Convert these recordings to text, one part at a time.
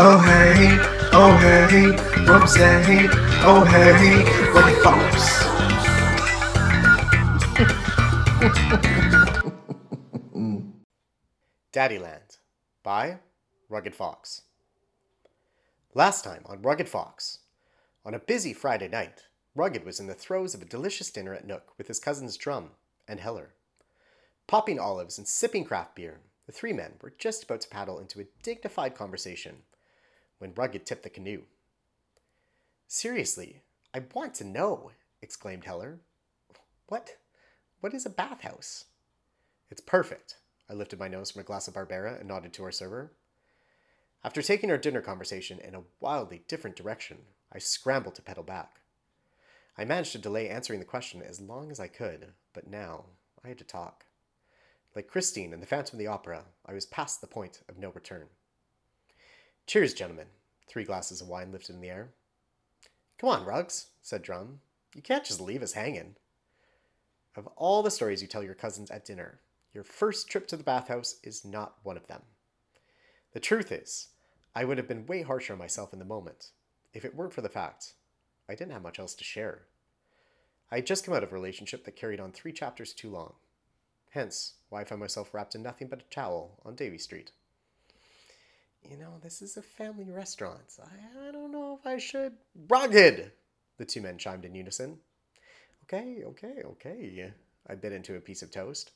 Oh hey, oh hey, Rose, oh hey, Rugged Fox. Daddyland by Rugged Fox. Last time on Rugged Fox. On a busy Friday night, Rugged was in the throes of a delicious dinner at Nook with his cousins Drum and Heller. Popping olives and sipping craft beer, the three men were just about to paddle into a dignified conversation when Rugged tipped the canoe. Seriously, I want to know, exclaimed Heller. What? What is a bathhouse? It's perfect. I lifted my nose from a glass of Barbera and nodded to our server. After taking our dinner conversation in a wildly different direction, I scrambled to pedal back. I managed to delay answering the question as long as I could, but now I had to talk. Like Christine in The Phantom of the Opera, I was past the point of no return. Cheers, gentlemen. Three glasses of wine lifted in the air. Come on, Rugs, said Drum. You can't just leave us hanging. Of all the stories you tell your cousins at dinner, your first trip to the bathhouse is not one of them. The truth is, I would have been way harsher on myself in the moment if it weren't for the fact I didn't have much else to share. I had just come out of a relationship that carried on three chapters too long. Hence, why I found myself wrapped in nothing but a towel on Davie Street. You know, this is a family restaurant. I, I don't know if I should. Rugged! The two men chimed in unison. Okay, okay, okay. I bit into a piece of toast.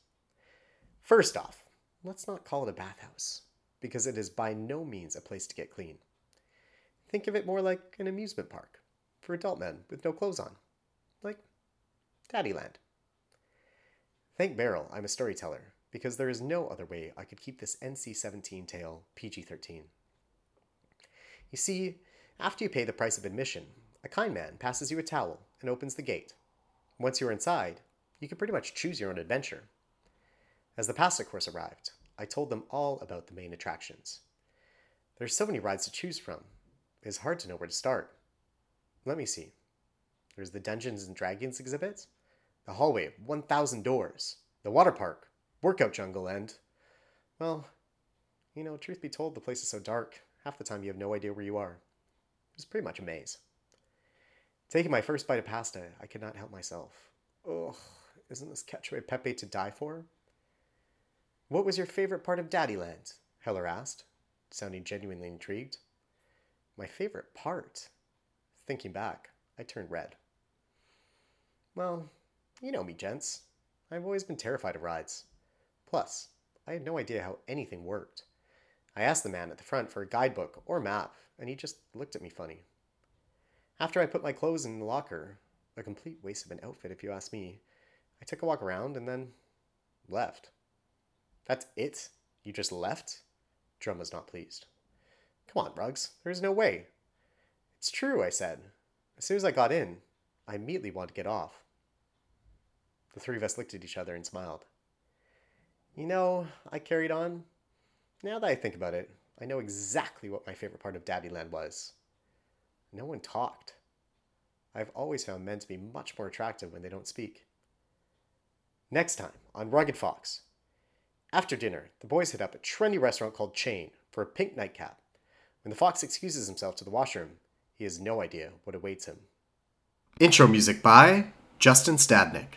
First off, let's not call it a bathhouse, because it is by no means a place to get clean. Think of it more like an amusement park for adult men with no clothes on, like Daddyland. Thank Beryl, I'm a storyteller, because there is no other way I could keep this NC 17 tale PG 13. You see, after you pay the price of admission, a kind man passes you a towel and opens the gate. Once you're inside, you can pretty much choose your own adventure. As the pasta course arrived, I told them all about the main attractions. There's so many rides to choose from, it's hard to know where to start. Let me see. There's the Dungeons and Dragons exhibit, the hallway of 1,000 doors, the water park, workout jungle, and, well, you know, truth be told, the place is so dark, half the time you have no idea where you are. It was pretty much a maze. Taking my first bite of pasta, I could not help myself. Ugh, isn't this e pepe to die for? What was your favorite part of Daddyland? Heller asked, sounding genuinely intrigued. My favorite part? Thinking back, I turned red. Well, you know me, gents. I've always been terrified of rides. Plus, I had no idea how anything worked. I asked the man at the front for a guidebook or map, and he just looked at me funny. After I put my clothes in the locker, a complete waste of an outfit if you ask me, I took a walk around and then left. That's it? You just left? Drum was not pleased. Come on, Rugs, there's no way. It's true, I said. As soon as I got in, I immediately wanted to get off. The three of us looked at each other and smiled. You know, I carried on. Now that I think about it, I know exactly what my favorite part of Daddyland was. No one talked. I've always found men to be much more attractive when they don't speak. Next time on Rugged Fox. After dinner, the boys hit up a trendy restaurant called Chain for a pink nightcap. When the fox excuses himself to the washroom, he has no idea what awaits him. Intro music by Justin Stadnick.